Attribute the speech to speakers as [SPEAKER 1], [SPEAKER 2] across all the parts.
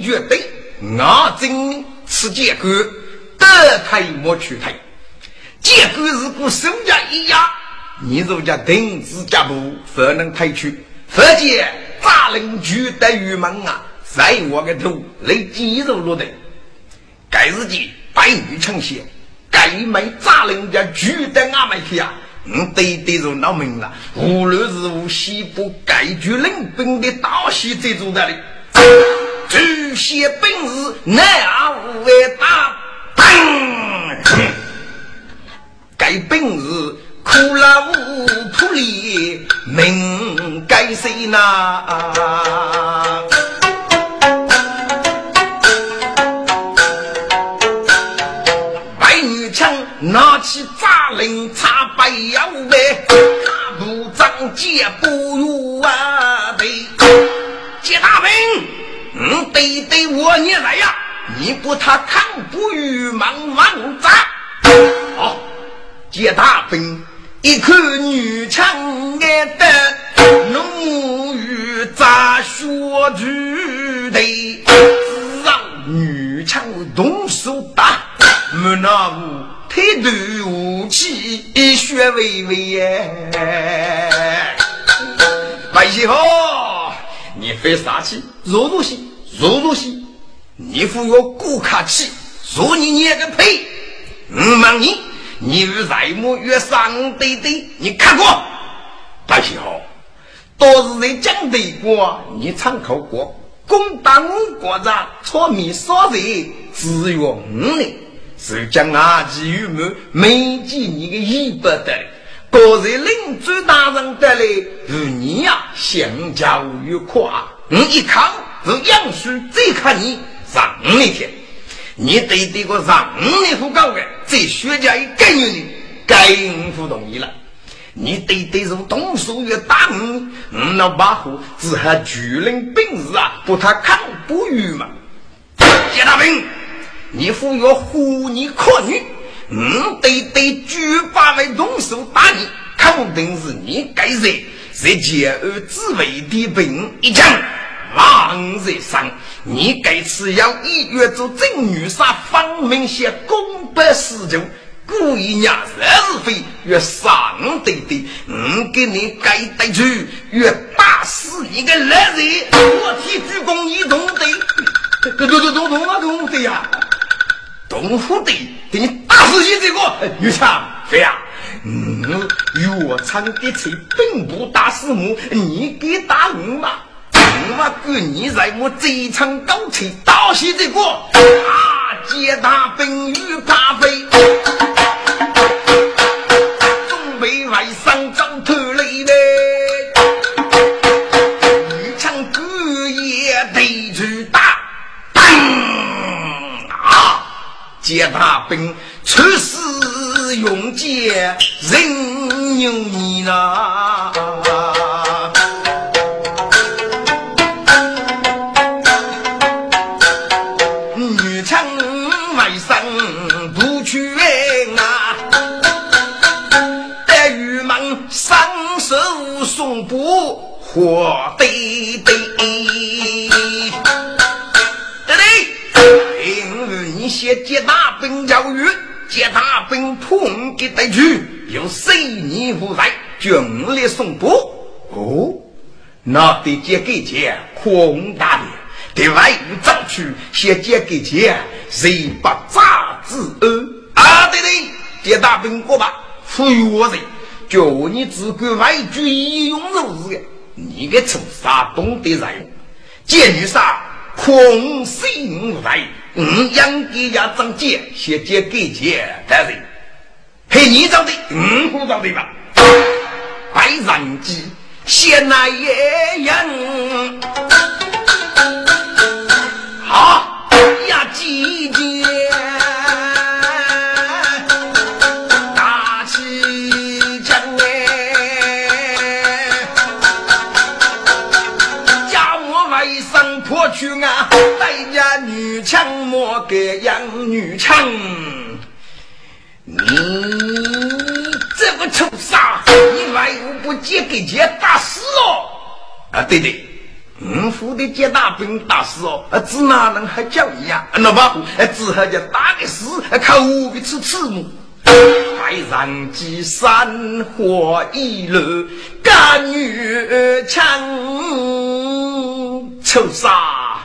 [SPEAKER 1] 秘诀对，我真是结果，得退莫去退。结果如果身价一压，你如家停止脚步，不能退去，否则扎人就得郁闷啊！在我的头来肌肉落的，该日记百余成仙，该枚扎人家就得俺们去啊！嗯，对对着闹明了，无论是无西部盖住领兵的大西这组的哩，这些本事难无为大，该本事苦了无苦力，命该谁拿？白女枪拿起扎铃插白腰呗，大步张接不如对对我你来呀，你不他看不与忙忙扎，好，接大兵，一口女枪挨得浓郁扎血剧的，让女枪动手打，没那武。推断武器一，血微微耶！白喜好，你费啥气？弱弱气，弱弱气！你服我顾客气，说你捏个屁！我问你，你与在么约上对对？你看过？白喜好，都是在讲对过，你参考过。攻打我国家，错米少人，只有五年。是将阿吉与母没记你个一百得嘞，各在领主大人得嘞，与你呀相交愉快。我一看是杨叔最看你上那天，你对这个上那副高的，在学家一概念的，该不同意了。你对对是动手越打我，我那把火只还巨人本事啊，不他抗不语嘛？谢大兵。你忽悠唬你可女，嗯，对对，举把来动手打你，肯定是你该惹，在结而自卫的兵一枪，万人伤。你该次要一月做正女杀，方明些公百私仇，故意伢子是非，越上对对，我给你该得去，越打死一个来人，我替主公一同对，对对对，同同啊同对呀。东府的给你打死一这个女强飞呀！嗯，岳昌的车并不打死我，你给打我嘛？我管你在我这场高车打死这个啊！接大兵与咖啡，准备外上找头来嘞！女强哥也得去打，当。接大兵出使用剑，人牛你呐！布火堆堆。先接大兵教育，接大兵统给带去，有十年不在，军力送补。哦，那得接给接，空大的，对外有早去，先接给接，谁把杂子儿？啊，对对，接大兵过吧，赋予我人，叫你只管外军义勇如日的，你个畜生懂得人，见女杀，空心无在。嗯，养给伢长姐，先接给姐带人，嘿，你长的，嗯，我找的吧。白人鸡，先来也人，哎，家母外甥破去啊。女强莫给养女强。你这个臭傻，你万一不借给钱打死哦！啊，对对，五府的接大兵打死哦，啊，只哪能还叫你呀？那么，哎，只好叫打个死，看我给吃赤木。海上几山火一路，干女强，臭傻，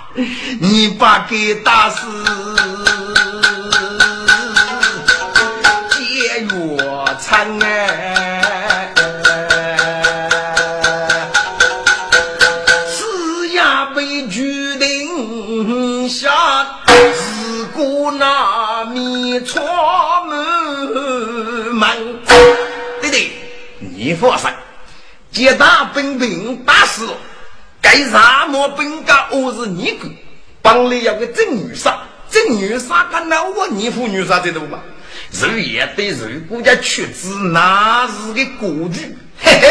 [SPEAKER 1] 你把给打死。解药残哎，此呀被决定下，自古难免错门。对对，你放心，接大兵兵打死，该什么兵干我是你个，帮里要个正女杀，正女杀干那我你父女杀在的吗？肉也对肉，国家屈子那是个国剧，嘿嘿。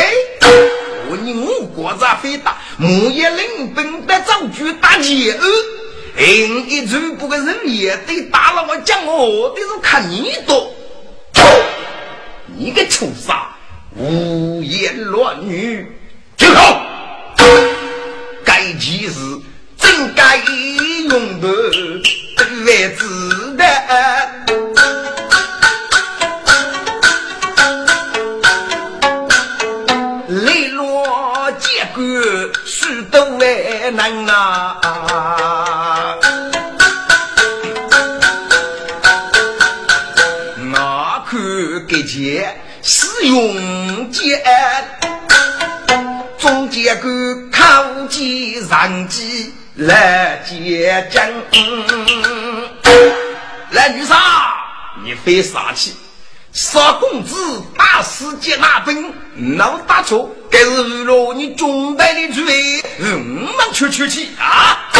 [SPEAKER 1] 我你我国子非大，木叶领兵的造句打劫二，硬一嘴不个肉也对打了我讲我的是看你多，你个畜生，胡言乱语，住口！该其事真该用的为子的。都为能啊！我看这件是用剑，中间个靠击上机来接将。来，女杀，你非杀气。少公子打死劫大兵，闹打错，该是落你中代的罪，我们出出去啊！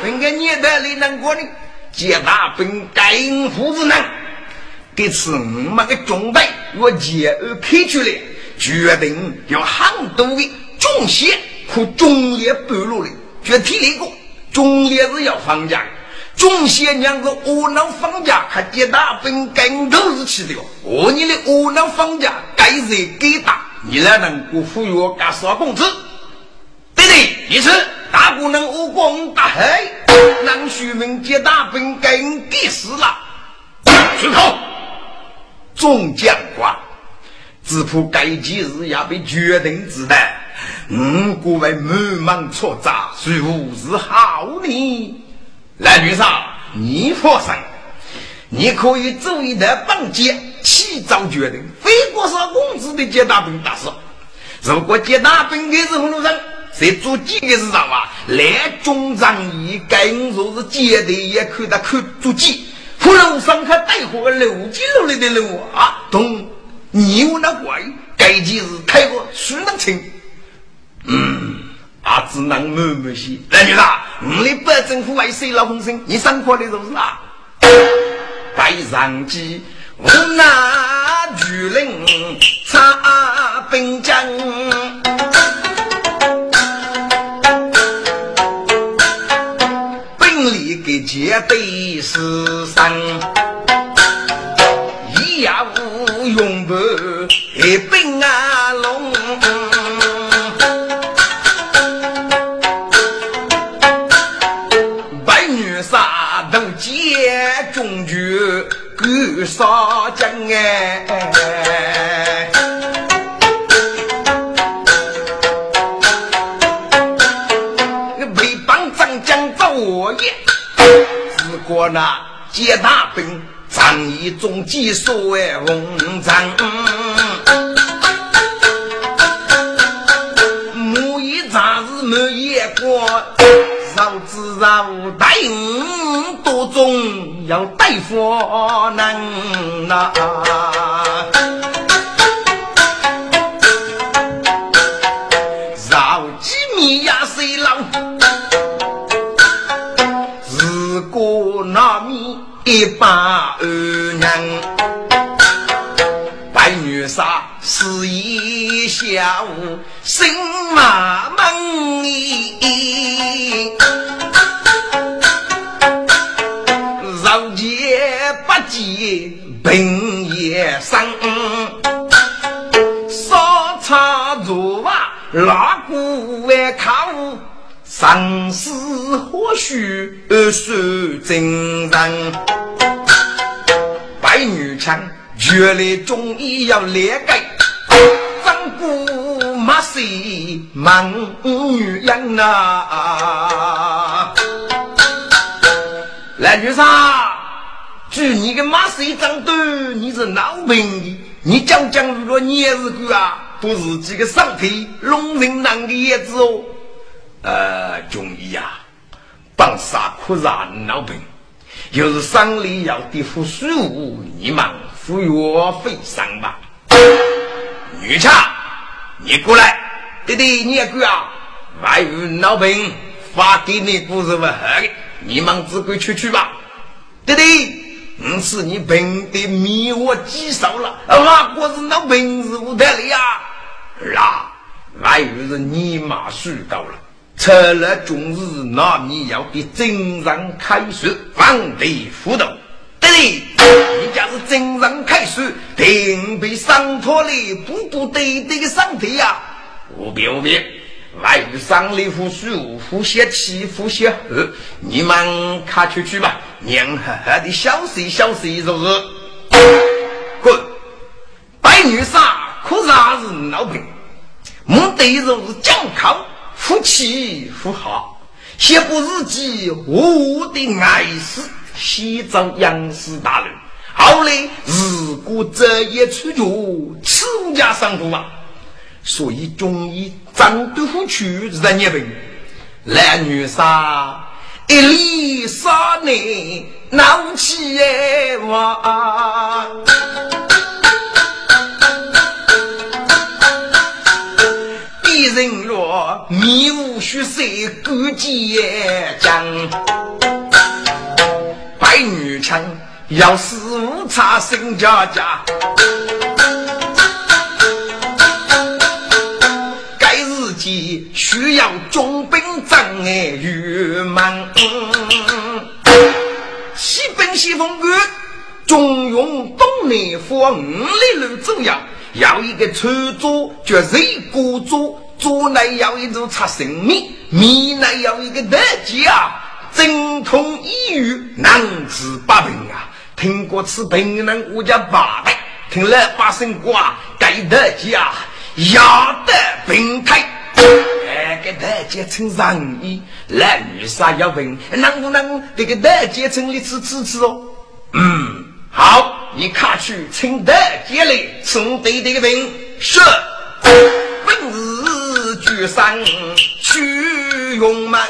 [SPEAKER 1] 本该年代里能过的劫大兵该胡子难，这次我们的中代我接而开出来，决定要很多的重谢可中烈半路的，决体那个中烈是要放假。中些娘子窝囊放假，还接大本跟头是去的哟。我你的窝囊放假，该谁给打？你来能不服我干啥工资？对对，一次大姑娘武功大黑，让徐明接大兵跟给死了。出口，众将官，只怕该几日也被决定之的。嗯，各位满忙错杂，谁无是好呢？来，女杀，你放心，你可以做一台绑架，起早决定，非过上公子的接大兵打死。如果接大兵的是红路上，谁做几个市场啊？来中长一跟若是接的也看得看足几，红路上还带货六几路里的路啊？懂？你有那怪，该件事太过谁能清？嗯。啊，只能默默些。来，女大，你的百政府为谁老风声？你上课的都是啊？白上机，我拿巨人插兵将，本里给结对是上，一夜无用不一兵狗杀将哎，为帮张将做业，只过那接大兵，仗义中计数哎红章，木一杂事没也过。老子饶大五多种，要对付难呐。饶几米呀，谁老？如果那米一把二娘，白女杀是一笑，心麻闷。计平野生，烧茶如瓦，拉鼓为靠，生死或许是真人。白女强，原来中医要裂开，张姑马谁忙女人啊？来女杀！据你个马谁长短，你是老病的。你讲讲如果你也是个啊，不是几个身体龙人难的叶子哦。呃，中医呀，帮啥苦啥老病，又是生理要的服食物，你们服药费上吧。女强，你过来，弟弟你也过啊。外遇老病发给你不是不好的，你们只管去去吧，弟弟。嗯，是你病得迷我几少了？啊，我是老病是无得了呀！儿啊，还有是你妈输到了，成了终日那你要给真人开水，放地辅导。对对，你家是真人开水，定被伤脱了，不不对的身体呀！无别无别，还有伤里服输，呼吸气，呼吸后，你们看出去吧。娘呵呵的小息小息，是是？滚！白女杀可啥是老病？目的就是讲靠夫妻夫好，写部日记，我的爱死，西藏杨氏大人。后来如果这一出局，此家上路啊。所以中医张对夫去人也病，男女杀。一里少年闹起哇，一人若迷雾虚色，孤寂江。白女强，要是无差生家家。需要中兵张哎玉满，西奔西风雨，中用东南方五里路走要，要一个车座，叫谁过座？座内要一座插生米，米内要一个德家，精通医语，能治百病啊！听过此病人，我叫八代，听了百姓话，该德家压得病态。哎，给大家称上衣，男女啥要问，能不能这个大家称里吃吃吃哦？嗯，好，你看去请大家来送对这个人，是。本日举山去用门，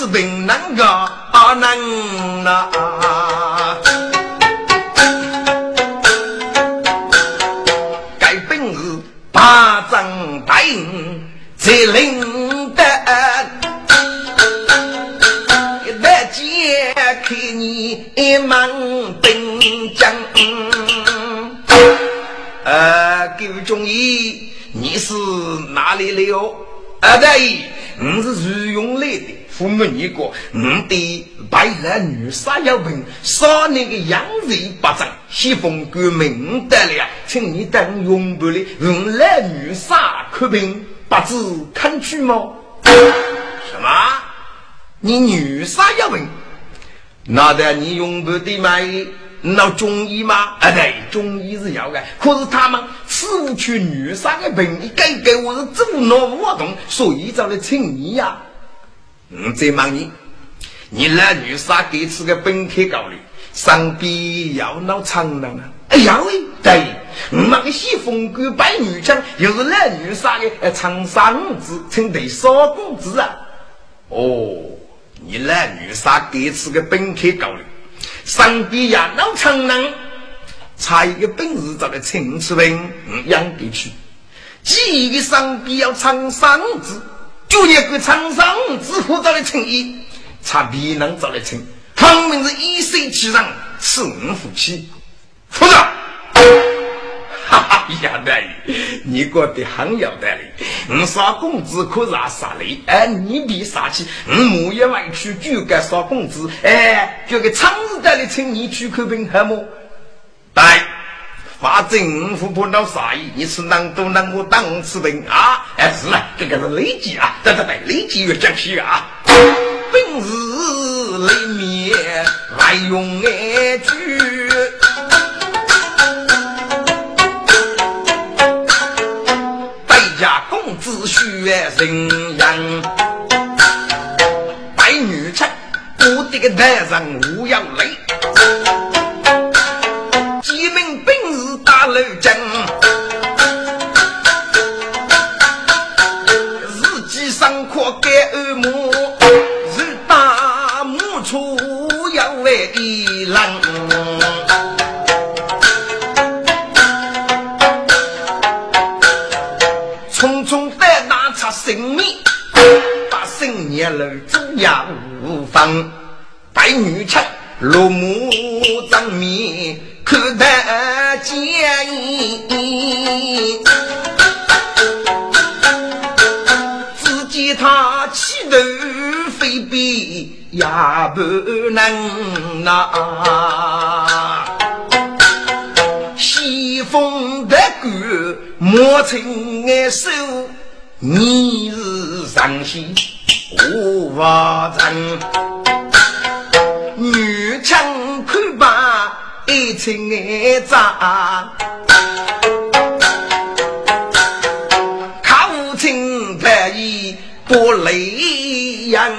[SPEAKER 1] 带此病难个难呐，该本事八掌大印才领得，大姐看你一门兵将，呃，各位中医，你是哪里来哦？啊，对，我是御用来的。父母一个，我的白男女杀要问，杀那个阳人不正，西风革命得了，请你等永不的用来女杀可病，不知看去吗？什么？你女杀要问？那得你永不的买那中医吗？啊，对，中医是要的，可是他们此去女杀的病，你该给我是主脑活动，所以找来请你呀。我再问你，你那女啥给吃个本科高的，上边要闹长郎啊？哎呀喂，对，我那个西风格白女枪，又是那女啥的，呃，长三子称得少公子啊？哦，你那女啥给吃个本科高的，上边要闹长郎，差一个本事找来请吃饭，养得去，几个上边要长三子。就一个长上之苦找来称义，差别人找来称，分明是一水其上，是五夫妻，夫子。哈哈呀，大爷，你过得很有道理。我杀公子可是杀雷，哎，你别杀气。我木叶外去就该杀公子，哎，就给长子带来请你去看病好么？对，反正我不闹啥意，你是能都能我当此病啊？哎，是了，这个是累计啊，对对对，累计要讲起啊。本是雷面来用爱句。子虚人样，白女臣，我的个男人无要累，楼中央无方，白女枪落木正面看得见，只见他气头飞比也不能拿，西风的鼓莫成爱手。你是上西无法争，女枪看罢一清二扎，靠清白衣不雷阳，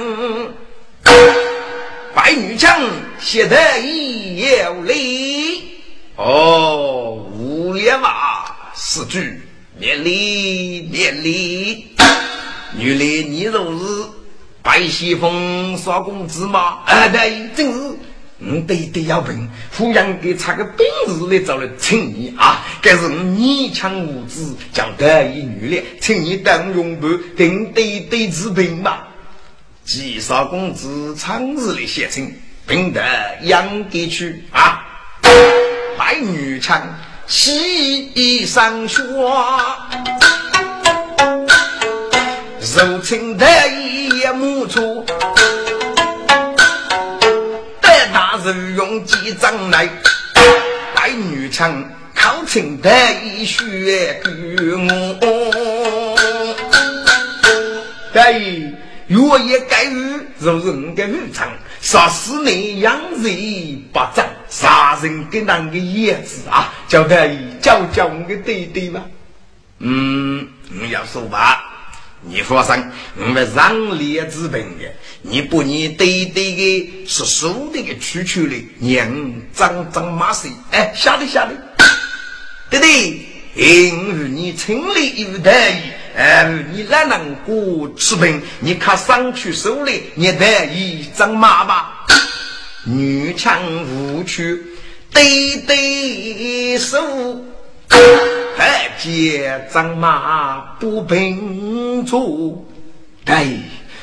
[SPEAKER 1] 白女枪写得一有理。哦，无言吧，四句。免礼，免礼。原来你若是白西风少公子吗？啊，对，正是。嗯，对对，要病，抚养给差个本事来找来请你啊！该是你强无知，将得意女了，请你当用伴，定对对治病吧。季少公子长日的写成，并得养给去啊！白女强。西山雪，柔情的夜幕处，带大人用几张来，白女枪靠情的血给我，对。若也该遇，若是你的日常，杀死你养人不正，杀人给那个叶子啊！交代教教我的弟弟吧。嗯，你要说吧，你放心，我们让烈之本的，你不你弟弟的是输的个区区的，娘张张马谁？哎，晓得晓得，弟弟，因为你亲力有得意。哎，你来能过吃饼？你看上去手里，你得一张马吧？女强无趣，对对手，还见张马不平足。哎，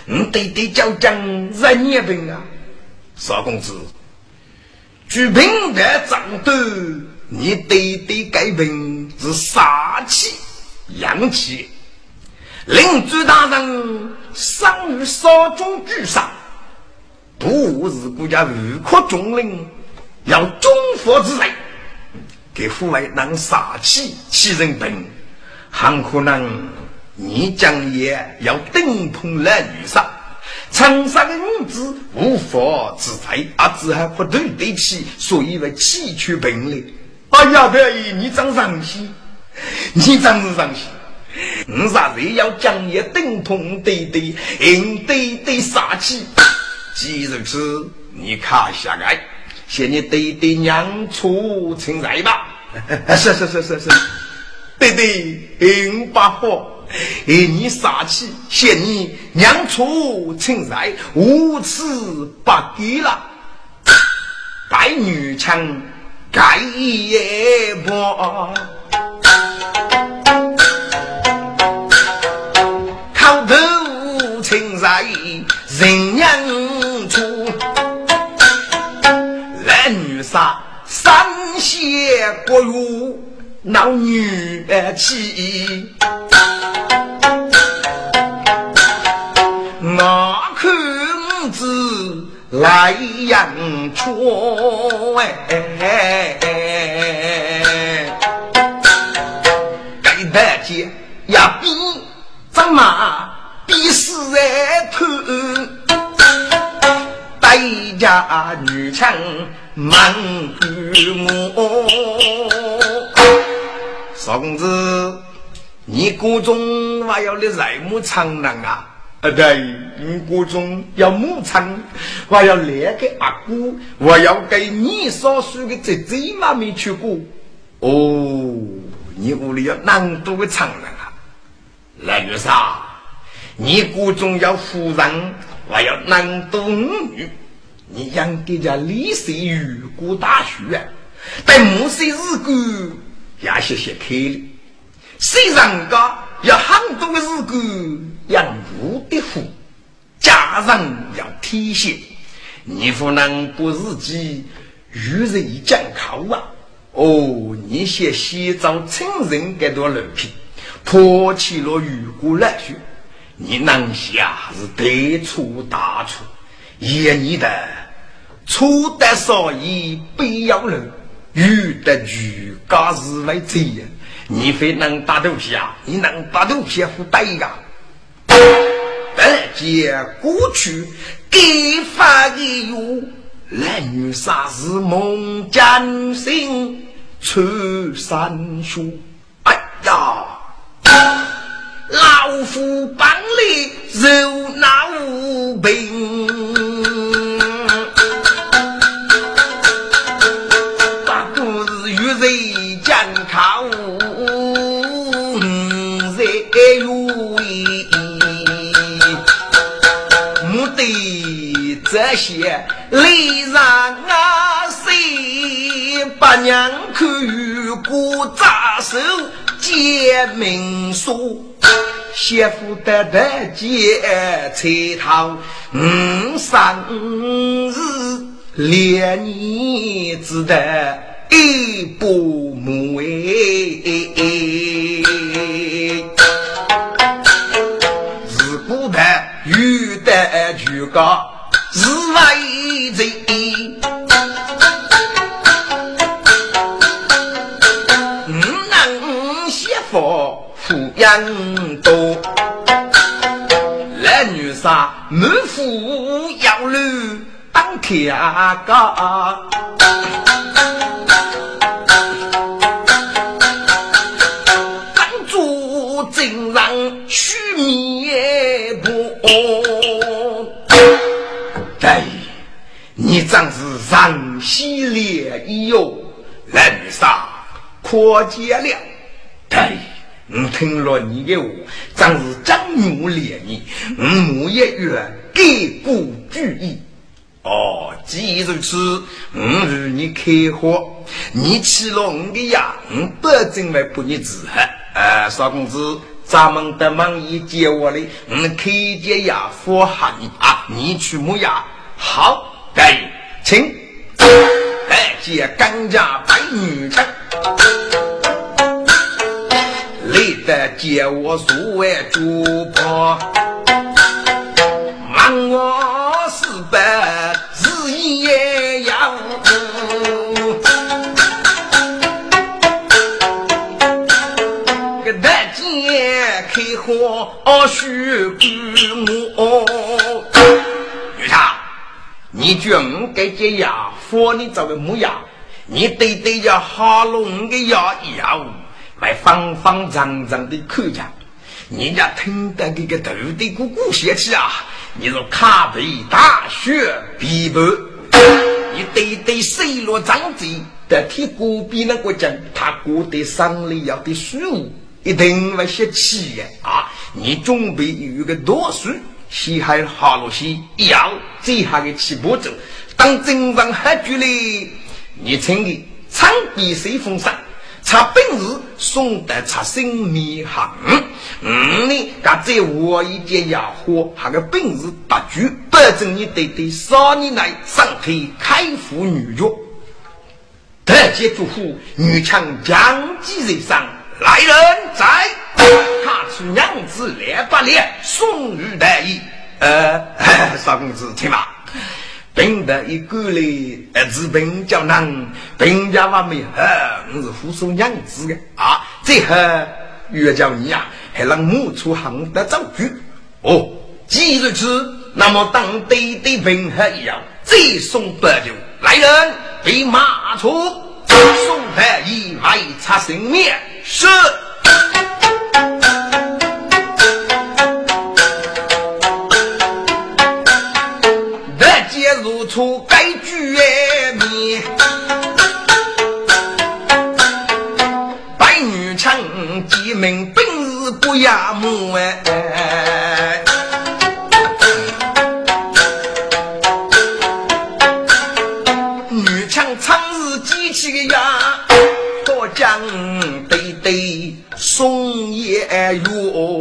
[SPEAKER 1] 你对对叫将人也平啊，少公子，举平的战斗，你对对改平是杀气、阳气。领主大人生于少中居上，不是国家无可中领，要中佛之人，给父为能杀气欺人本，很可能你将也要顶碰男女上，长沙的女子无法自在，阿子还不对得起，所以为气缺本领。哎呀，得意，你真伤心，你真是伤心。我啥子要将也等同对对，应对对杀气。既如此，你看下来，先你对对娘出请来吧。是是是是是，对对，应把火。哎，你杀气，先你娘出请来，无此不给了。白女枪，盖也不。人娘处，男女杀三邪国辱，闹女妻。我看子来养出哎，该大姐呀比怎么在头，代家女强满于我，少公子，你国中还要的什么长男啊？啊对，你国中要牧场，我要来给阿姑，我要给你所说的这这妈没去过。哦，你屋里要难多的长人啊？来月啥？你国中要夫人，我要难多女。你养给家李世玉过大学，但某些日子也些些开了，虽然讲要很多的日子。养父的福，家人要体恤，你不能不自己与人讲口啊！哦，你先洗澡承认这段人品，抛弃了雨过来去，你能下是得出大错，也你的错得少也不要人，遇得举家是为这样，你非能打肚皮啊？你能打肚皮付代价？借过去给发的哟，男女啥是梦见心出三书？夫帮里肉那无病，把故事与人讲靠，人有意。这些礼让啊，谁把娘看过扎手接命书，媳妇得得接菜汤，五三日连年只得一不母哎，自古的遇得举高。是为贼，五人多，男女啥满腹要路当天高，当主正让须灭不。你真是人犀利哟，人傻可见了。对，我听了你的话，真是真努力你，我木一月给过主意。哦，既如此，我与你开火，你吃了我的牙，我保证会把你治好。呃，少公子，咱们的忙一接我的，我开解牙佛喊你啊，你去磨牙好。哎，请哎接甘家白女臣，来得接我所谓主婆，忙我四百日夜要，个大姐开火许干我。你叫我给这牙佛你找个木牙，你对对着哈龙的牙咬，来方方正正的看着，人家听得这个头的咕咕响起啊！你说卡背大雪必不？你对对水落张嘴的听隔壁那个讲，他过得上里要的书，一定会泄气呀！啊，你准备有个多数。西海哈罗西一样，这下个起步走。当真上海局里，你称的长比水风山，查本事送得查生命行。嗯，你干这我一件家伙，还个本事大举保证你得对少年来上天开府女爵。特接祝福女强将计人上，来人在，他出娘子来把脸送与大爷。呃，少公子听嘛。病得一个嘞，儿子病叫难，病家话没好，我是胡说娘子的啊。最后又叫你呀，还让母出行的造句哦。既如此，那么当对对平和一样，再送白酒来人，被马出送太医外查身面是。出该局面，白女强几名本事不亚母哎，女强常是机器呀，可将对对送也哟，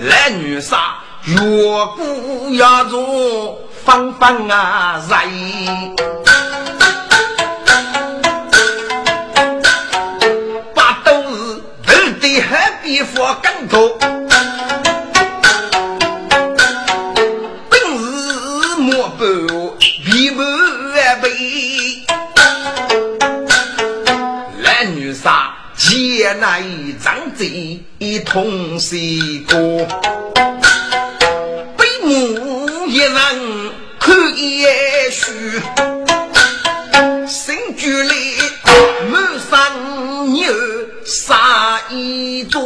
[SPEAKER 1] 来女杀越过呀中。方方啊，在把都是都得何必发更多？本是莫不必不悲，男女杀皆乃张嘴一同西过，悲母一人。一堆，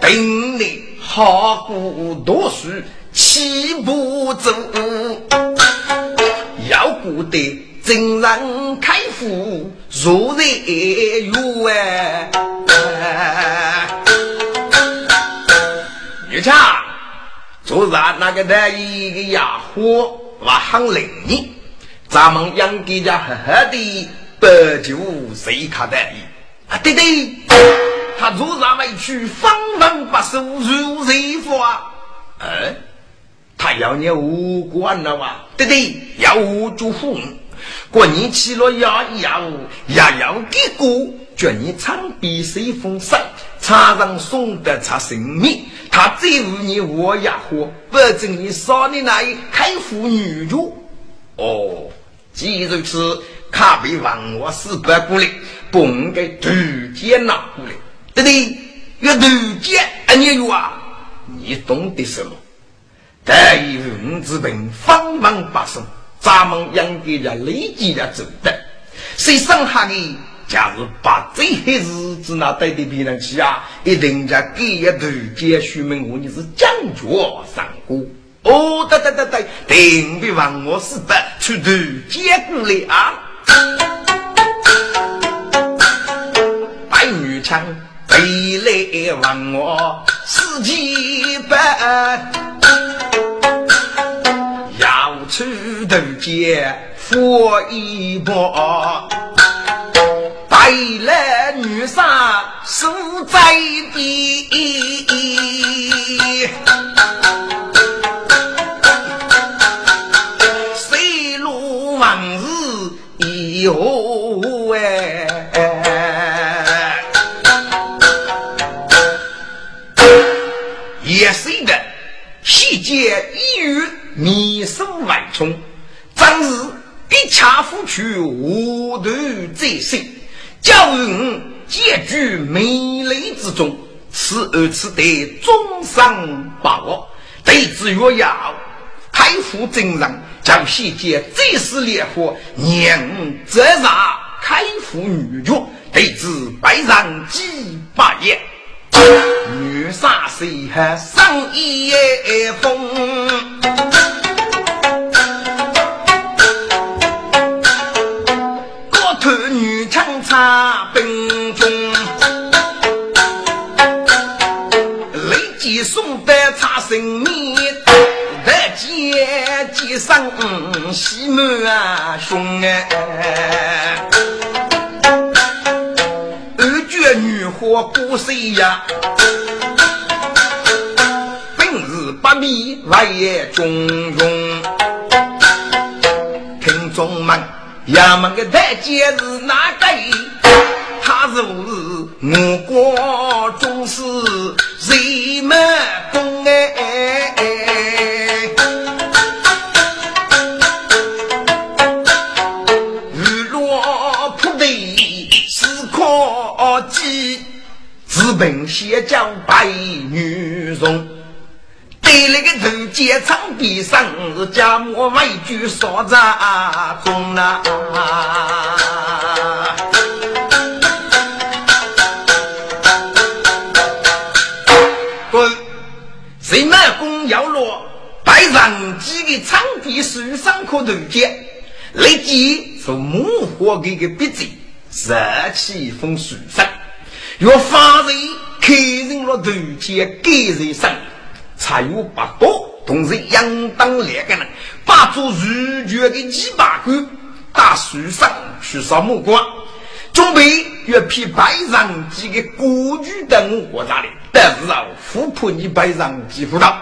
[SPEAKER 1] 等你好过读书起步走，要过得真人开户如人愿。女强。昨日那个大一个哑火，我很灵。咱们杨家家呵呵的白酒谁卡大意啊？对对，他昨日没去方文不收如谁啊？嗯，他要你无关了哇？对对，要我祝福。过年起了要要也要给过，叫你长臂随风生，茶上送的茶生命。他最无你我也活，不准你少你那一开妇女主。哦，既如此，卡被王我死不过来，不应该独肩拿过来，对不对？要独肩，你有啊？你懂得什么？大义五子兵，方方八胜，咱们杨家家立即要走的，谁伤害你？假如把这些日子拿带到别人去啊，一定在给一头接书门我你是将角上过哦，对对对对，定必王我四百出头接过来啊！白女枪背来王我四几百，要出头接佛一波。带来女杀守在地，有哎，也是的，细节一语迷失万重，正是一恰夫去无头在身。教育结居美丽之中，此而此得终生把握。对之若要开府真人，将细节最是烈火，娘则杀开府女角，对之百人几百也。女杀谁还上一封？插兵中，雷击送得插生命，得见几声喜满胸哎，二绝女火不碎呀，百米外也中庸。听众们，衙门的太监是哪个？他是我是我国中士人们资本先将白女容，对那个头阶场地上是家母为句说着中啊。滚！谁们公要落白上几个场地树上可头阶，立即从木火给个鼻子热气风树上。若发人客人了头前给人上，才有八多，同时应当两个人把做如绝的几把棍打树上去扫目光，准备约批白上几个国具等我家里，但是啊，富婆你白上几不到，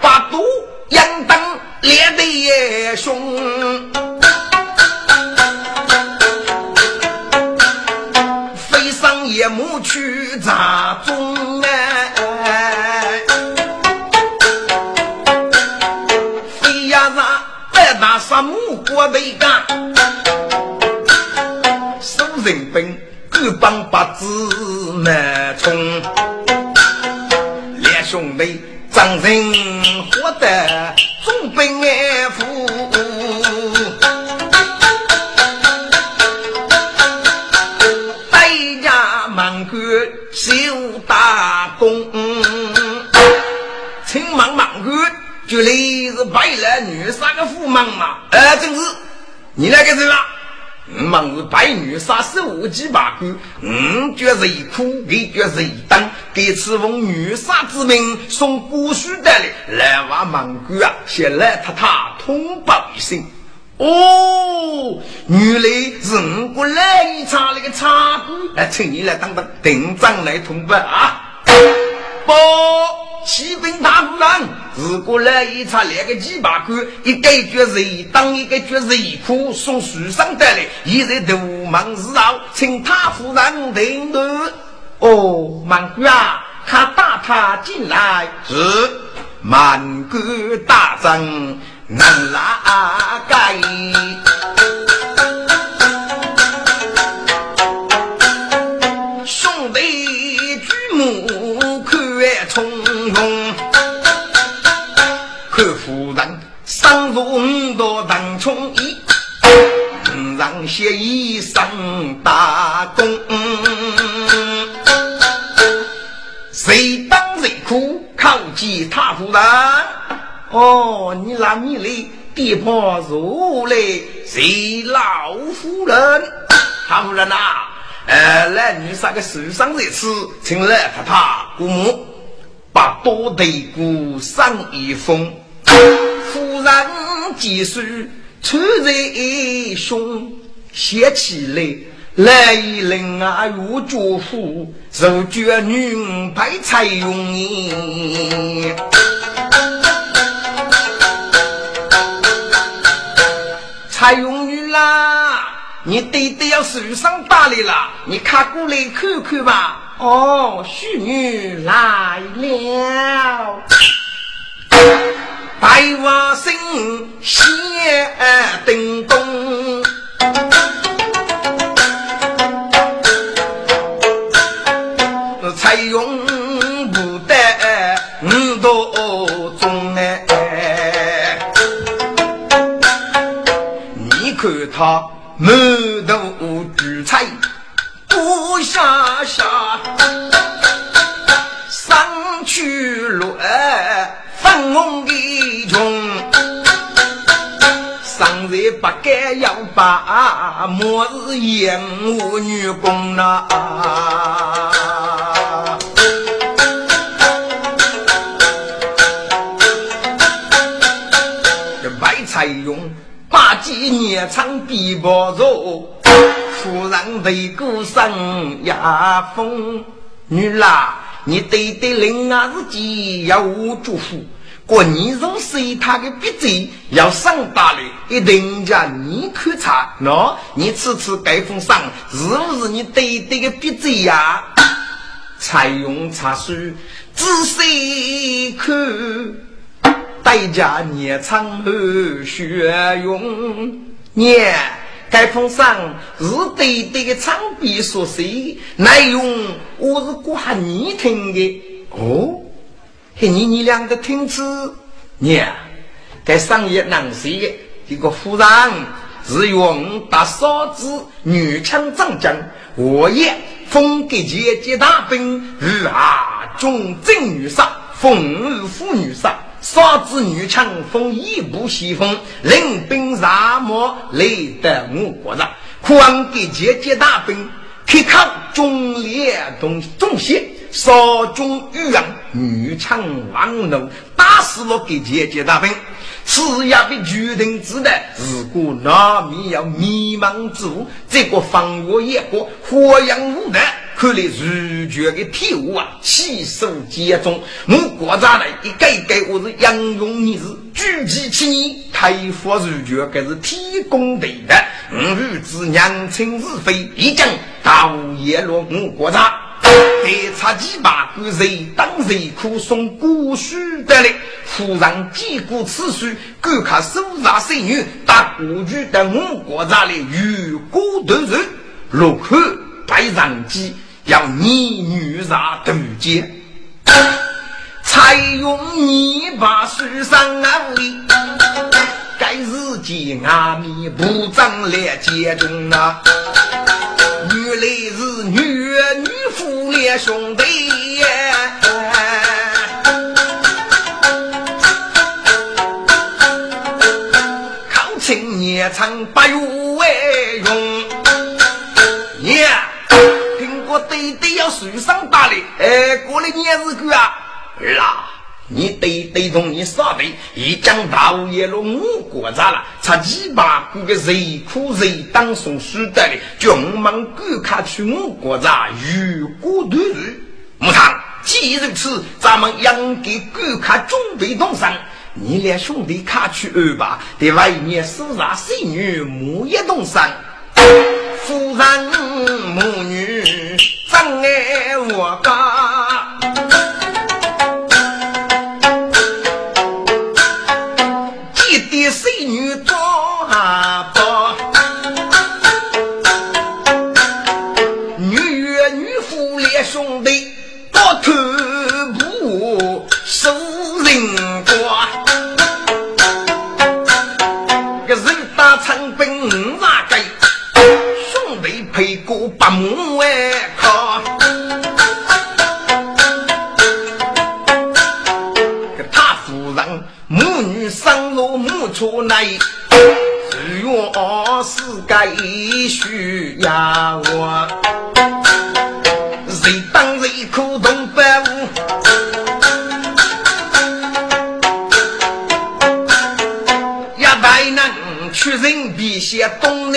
[SPEAKER 1] 八多应当两得凶。夜幕去杂中哎，飞呀啥白大沙木过背干，手人兵各帮八字难冲，两兄弟张人活得总兵安抚。就来是白来女杀个富忙嘛？哎，正是你那个是吧？忙是白女杀手几把棍，嗯，觉是一苦，给觉是一等，给此奉女杀之命送古书的来，来话忙干啊，先来他他通报一声。哦，原来是我过来一场那个茶馆，来请你来当当队长来通报啊！报，骑兵大夫人，是过来一场两个几把官，一个爵士当一个爵士苦送书上得来，现在都忙事后，请他夫人听读。哦，满官啊，他打他进来
[SPEAKER 2] 是满官大人。能拉盖，
[SPEAKER 1] 多当冲衣，让些一身大功，谁当谁苦靠击他夫人。哦，你拿你的地盘入来，谁老夫人？老夫人呐，呃，来女杀个受伤在此，请来太太姑母把多对姑上一封。夫人几岁？穿在胸，写起来来一人啊，如脚夫，受绝女白菜用意。蔡永女啦，你爹爹要受伤打理了，你看过来看看吧。哦，淑女来了，大娃声响叮咚，蔡永不得五多钟哎。你看他满头聚财不下下，上去落粉红不该要把末日厌恶女工呐。这白菜用。八几年长臂膊肉，夫人为孤生压风女啦，
[SPEAKER 2] 你对对人啊自己要我祝福。过年从谁他的笔嘴要上大了，一定叫你看茶。喏，你次次盖封上是不是你对对的笔嘴呀？采用茶水仔细看，代价年长后学用。念盖封上是对对的长笔所写，内容我是挂你听的哦。嘿，你你两个听词，娘，该商业难写的这个夫人是用大嫂子女枪长将，我也封给姐姐大兵，日啊中正女杀，风雨妇女杀，嫂子女枪封一步西风，领兵杀魔雷得我国人，还给姐姐大兵，开抗中列东中西。少中欲扬，女强王怒，打死了给姐姐大兵。此也被决定之的，如果难免要迷茫之物，这个方月一个火阳无德，看来如绝的体悟啊，气数皆中。我国家来一改改，我是杨勇你是举起起你，开发如绝，该是天公地的。吾日之娘亲是非，一将刀叶落我国家。得差几百个人当人苦送古书得来，夫人见过此书，观看手上仙女打过去的五国家里与国斗人，落款白上机，要你女杀渡劫，采用泥巴书上安慰，该日见阿弥不长来接中啊，原来。兄弟，抗清年长不为用。爷，听过爹爹要受伤打哩，哎，过了年日过啊，儿。你对对同你傻的，一将大屋也落五国咋了？差几百个个谁苦谁当送书的哩？军门赶卡去五国咋？与国对日，木堂。既如此，咱们应给赶卡准备动身。你俩兄弟卡去二吧，在外面手上仙女母一动身。夫人母女真爱我家。八母哎靠！个他夫人母女生落母出来，只愿世界需要我，谁当谁苦动不误，也待能出人笔写东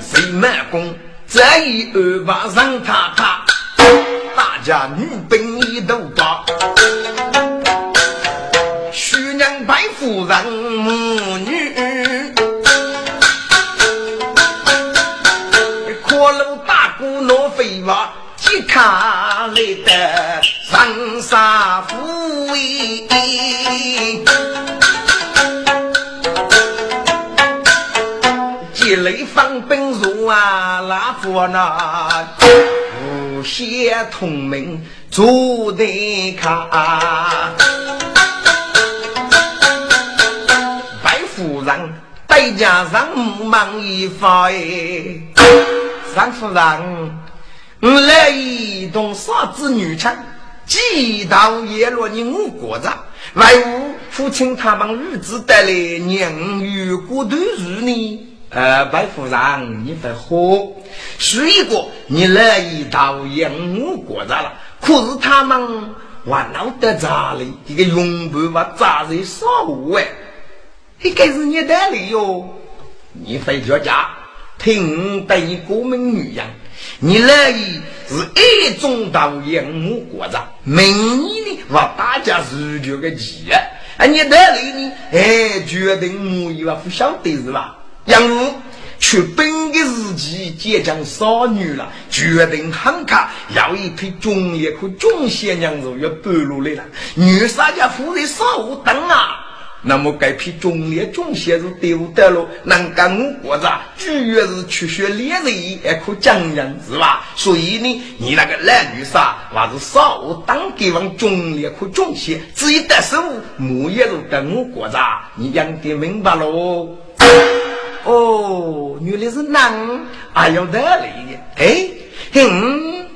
[SPEAKER 2] 谁满功这一二把让他他，大家女兵一都把，徐娘白夫人母女。飞娃，即卡来的上沙府兵入啊，拉夫那无限同名做得卡，白夫人代价上忙一发哎。张夫人，我来一动杀子女枪，几道叶落你我国子，外务父亲他们日子带来娘与国都日呢？呃，白夫人，你不喝，水果你乐意到养我国家了，可是他们还闹得咋哩？这个永不把杂人少哎，这该是你的理哟。你回家家听得你过门女人，你乐意是一种到养母国家，明年呢，我大家是这个气啊！你得里呢？哎，决定母一话不晓得是吧？杨武去本个时期即将少女了，决定喊卡要一批中叶和中仙娘子要半路来了。女杀家夫人少等啊！那么该批中叶中仙是丢得了，能干我国子主要是去学猎人也可讲人是吧？所以呢，你那个男女杀还是少当给往中叶和中仙，至于得手木叶如跟我国子，你讲的明白喽？哦，原来是男，还有道理的。哎，哼，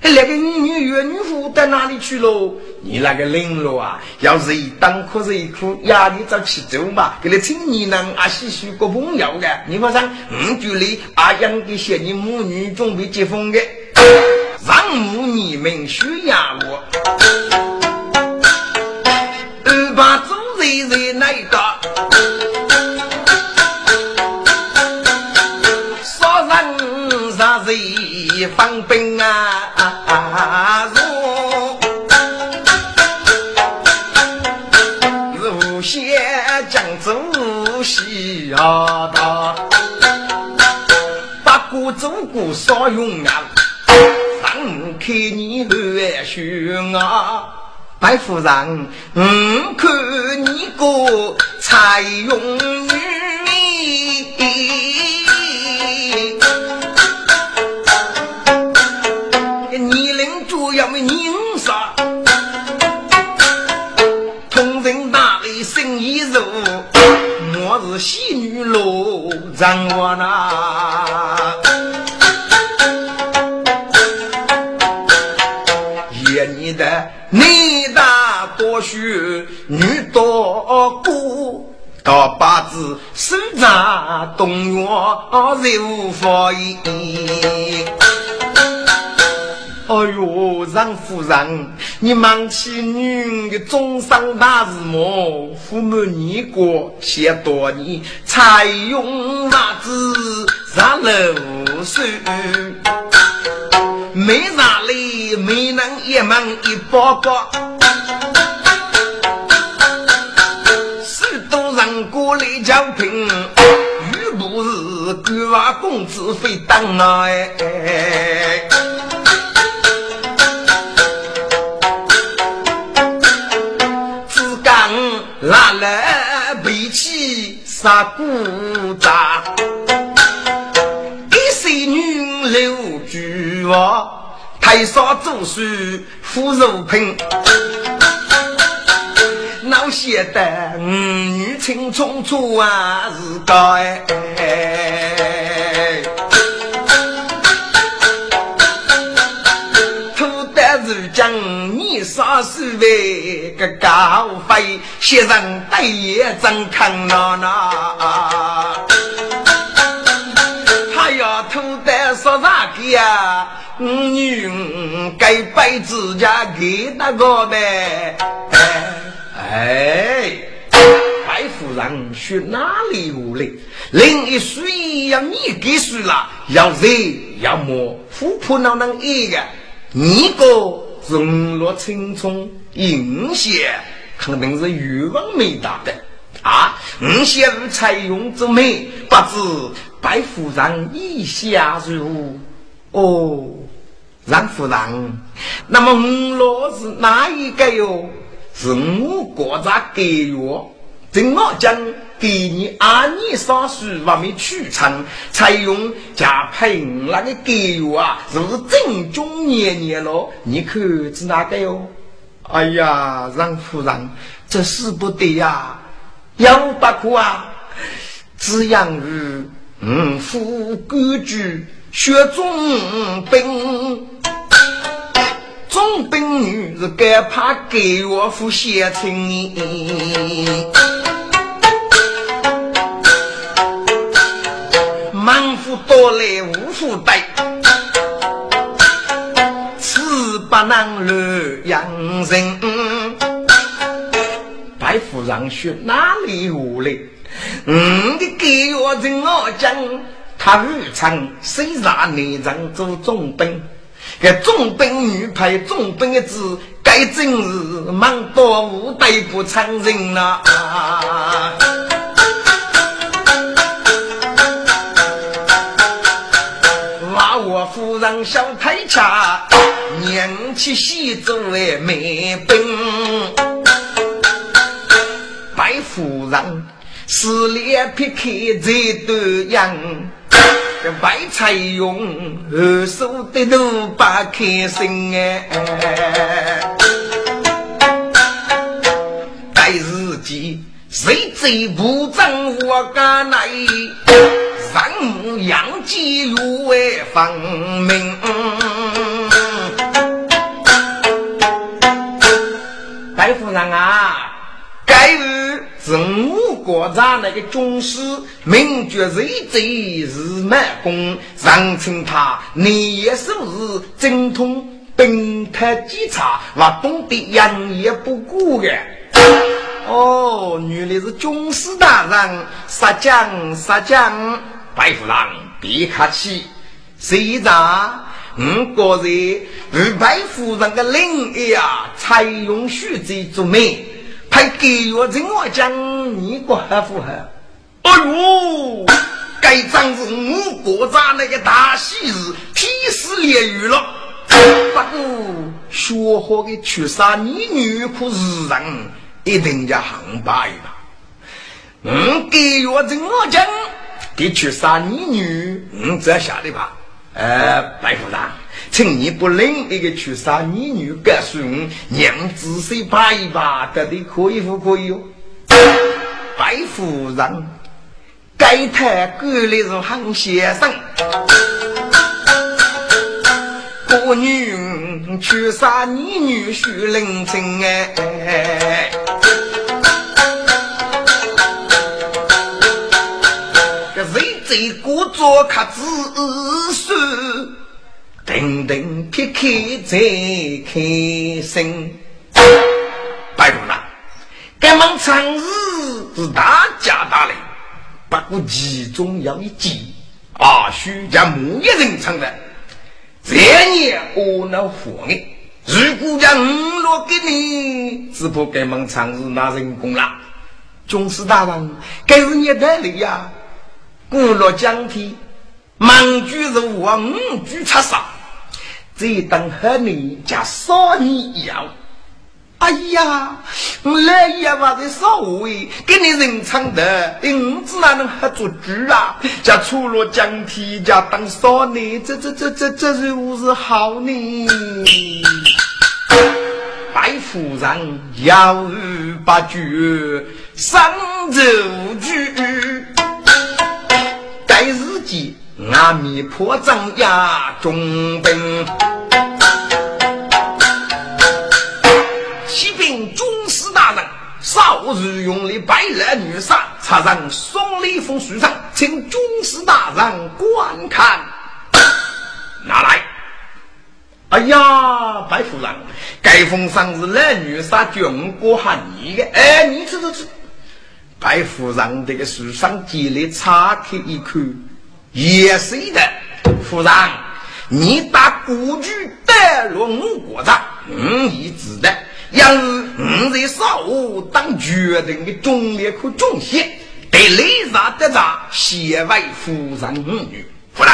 [SPEAKER 2] 那个女女女妇到哪里去喽？你那个领路啊，要是一当哭是一哭，压力早起走嘛。给你请你呢，啊，细细个朋友的，你马上五距离阿养给些你母女准备结婚的，让母你们需要我，方兵啊，如如仙将走西道，八股走过少用啊，上看你乱选啊，白夫人，嗯，看你个才用女。喜女路让我那，爷你的你大多学，女多孤，到八字手掌动员无法依。哎呦，让夫人，你忙起女的终生大事么？父母年过些多年，才用袜子上楼手，没啥嘞，没能一门一包包，许多人过来交聘，又不是官娃公子非当哎。拉杀古扎，一岁女留菊花，太上祖孙富肉品，哪晓得女青匆匆啊是个哎，土得是将。啥时为个高飞，先生对也真看闹闹。他要偷的说啥个呀？女该背自家给那个呗。哎，白夫人去哪里无来？另一水要你给水了，要热要么富婆哪能一个？你个。人落青葱，银线肯定是欲望没达的啊！五线无采用之美，不知白夫人意下如何？哦，让夫人，那么五落是哪一个哟？是我国家给我，正我将。给你二年上书还没取成，采用加配那个给我啊，是不是正宗年年了？你看是哪个哟？哎呀，让夫人，这是不得呀，要不可啊！只养于嗯，富规矩，学中兵，中兵女是该怕给我付先成。多来无负担，此不能乱养人。白夫人说：“哪里无来？嗯，的给月人我讲，他日常虽然内人做重兵，这重兵女派重兵的子，该真是忙多无对不成人呐。”夫人小太恰，娘妻喜做为美兵。白夫人是脸皮开在端阳，这白菜用二手的都不开心哎。待日记谁最不争我敢来？三养鸡入为方明，白夫人啊，该日是我国家那个军师，名绝人贼是满公，常称他你也是不是精通兵法技巧，我懂得扬言不顾的。哦，原来是军师大人，杀将杀将。白夫人，别客气。谁让我个人与白夫人的领爷啊，采用虚职做媒，派给我听我讲，你过合不合？哎呦，该仗是我国家那个大喜日，天时烈雨了。不过学好的去杀你女可是人，一定要行白吧？嗯，给我听我讲。你去杀你女，嗯，这晓得吧？呃，白夫人，请你不领一个去杀你女，告诉我娘子谁把一把得的可以不可以哟？白夫人，该太过来是韩先生，姑女去杀你女婿领情哎。这个做客子孙，等等撇开再开心。白姑娘，这门生日是大家大礼，不过其中有一件啊，需将某一人唱的。这年我能活你，如果将五落给你，只怕这门生日拿人工了。军师大人，该是你的礼呀。古落江天，盲举是我五举出杀，这等和你家少年一样。哎呀，我来也话在少位，给你人唱的，五子哪能还做主啊？家出落江天，家当少年，这这这这这是不是好呢？白夫人要八句，三奏句。日记，阿弥破张牙中兵，启禀军师大人，少日用的百来女杀，插上双礼封书上，请军师大人观看。拿来！哎呀，白夫人，该封上是来女杀军国喊你的，哎，你这这这。白夫人这个书上记来查开一看，也是的。夫人，你打古剧带入我国上，嗯，已知的。要是你在少武当决定的忠烈可忠贤，得立上得上，先为夫人女。夫人。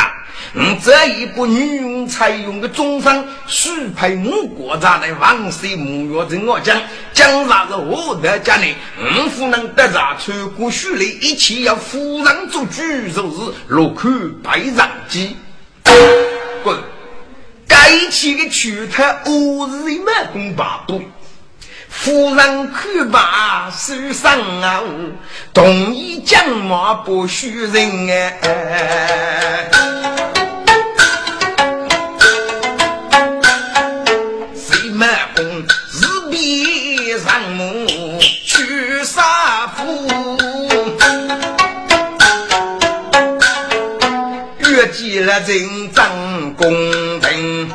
[SPEAKER 2] 嗯，这一部女用采用的中方许配我国家的王岁木月正我讲，讲啥是我的家呢？嗯，夫人得着穿过许里，一切要夫人做主，就是落口白长鸡。滚！该起的取他我是一满公八度。夫人看罢手上啊，同意将马不许人哎。人张公平，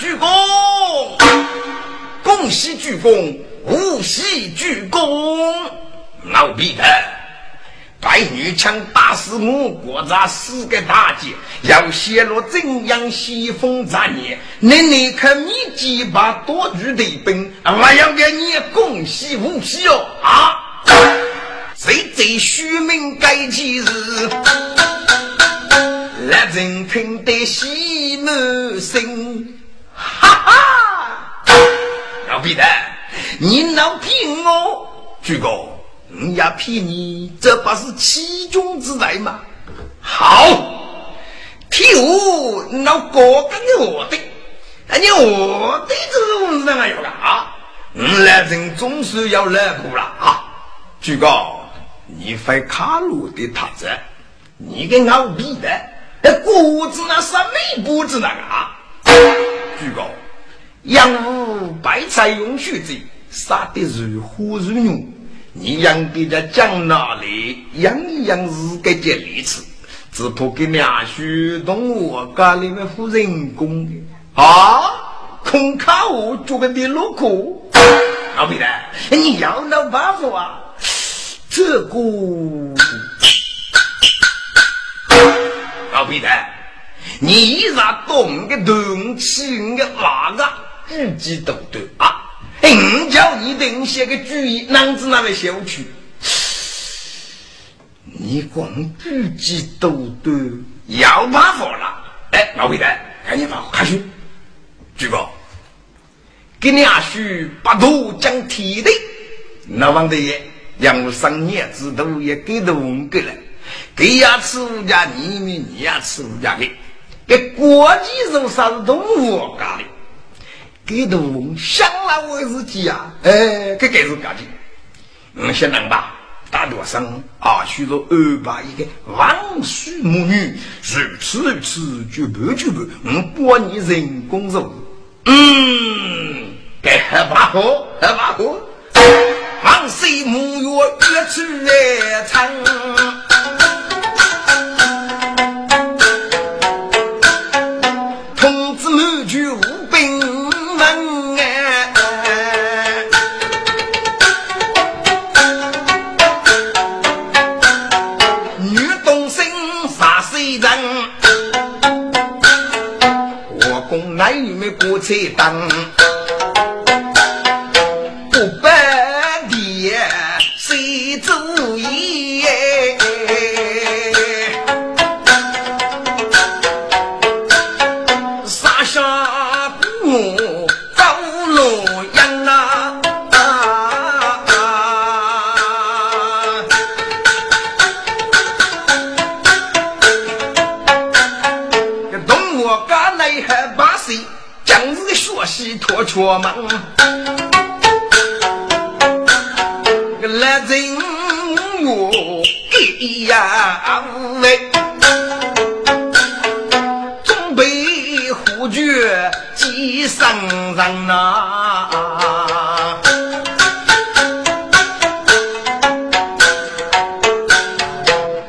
[SPEAKER 2] 鞠躬，恭喜鞠躬，无喜鞠躬，老逼的。白女枪打死我国家四个大姐，要泄露怎样西风杂念？你你可密集把多余的兵，我要给你恭喜无喜哦啊！谁在虚名该其日？来人听得喜满心，哈哈！老皮的，你闹骗我，鞠躬。你要骗你，这不是欺君之罪吗？好，替我那哥哥的我的，你我的这种人啊，有个啊，嗯，来人总是要来过了啊。举高，你会卡路的塔子，你跟我比的，那谷子那是没谷子那个啊。举高，养无白菜用须子，杀的如虎如牛。你养的家讲哪里？养一养是个接力次，只怕给两许动物家里面付人工的啊！空卡我做个的路库，老皮的，你要那办法啊？这个老皮的，你咋懂个东西？个哪个自己懂得啊？硬叫你定写个主意，哪子那么小去？你光自己都都要办法了！哎，老魏的，赶紧把火开去。举报，给你阿叔把头讲提的，那王大爷养生年子都也给都给了，给呀吃五家，你们你呀吃五家的，给国际上啥是动物干的？给动物想了我自己呀，哎，这该是干的。嗯，先能吧，大多生啊，许多二八一个王须母女，如此如此，就不就不，我过你人工肉。嗯，该喝把喝，喝把喝，王水母月越吃越长。车灯。习托出门，来人我给呀喂，准备虎绝几生人呐，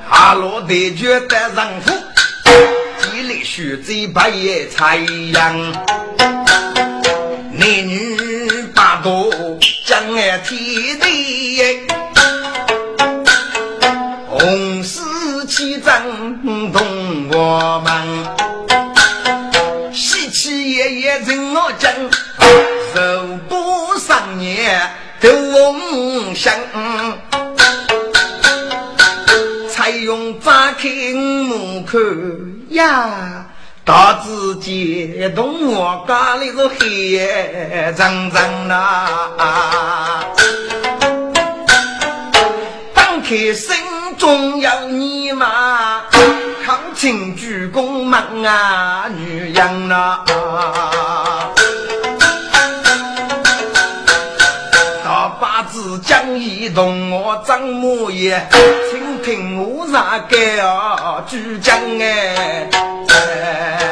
[SPEAKER 2] 阿罗得觉得人夫。血贼白夜太阳，男女八多将爱天地，红丝起争动我们，喜气爷爷人我讲，寿不上年都梦想，采用扎开门口呀。大自见动我家里是黑沉沉呐，打开心中有你嘛，抗清主公忙啊女人呐，大把子讲一动我张模样，请听我咋个啊主讲哎。Yeah.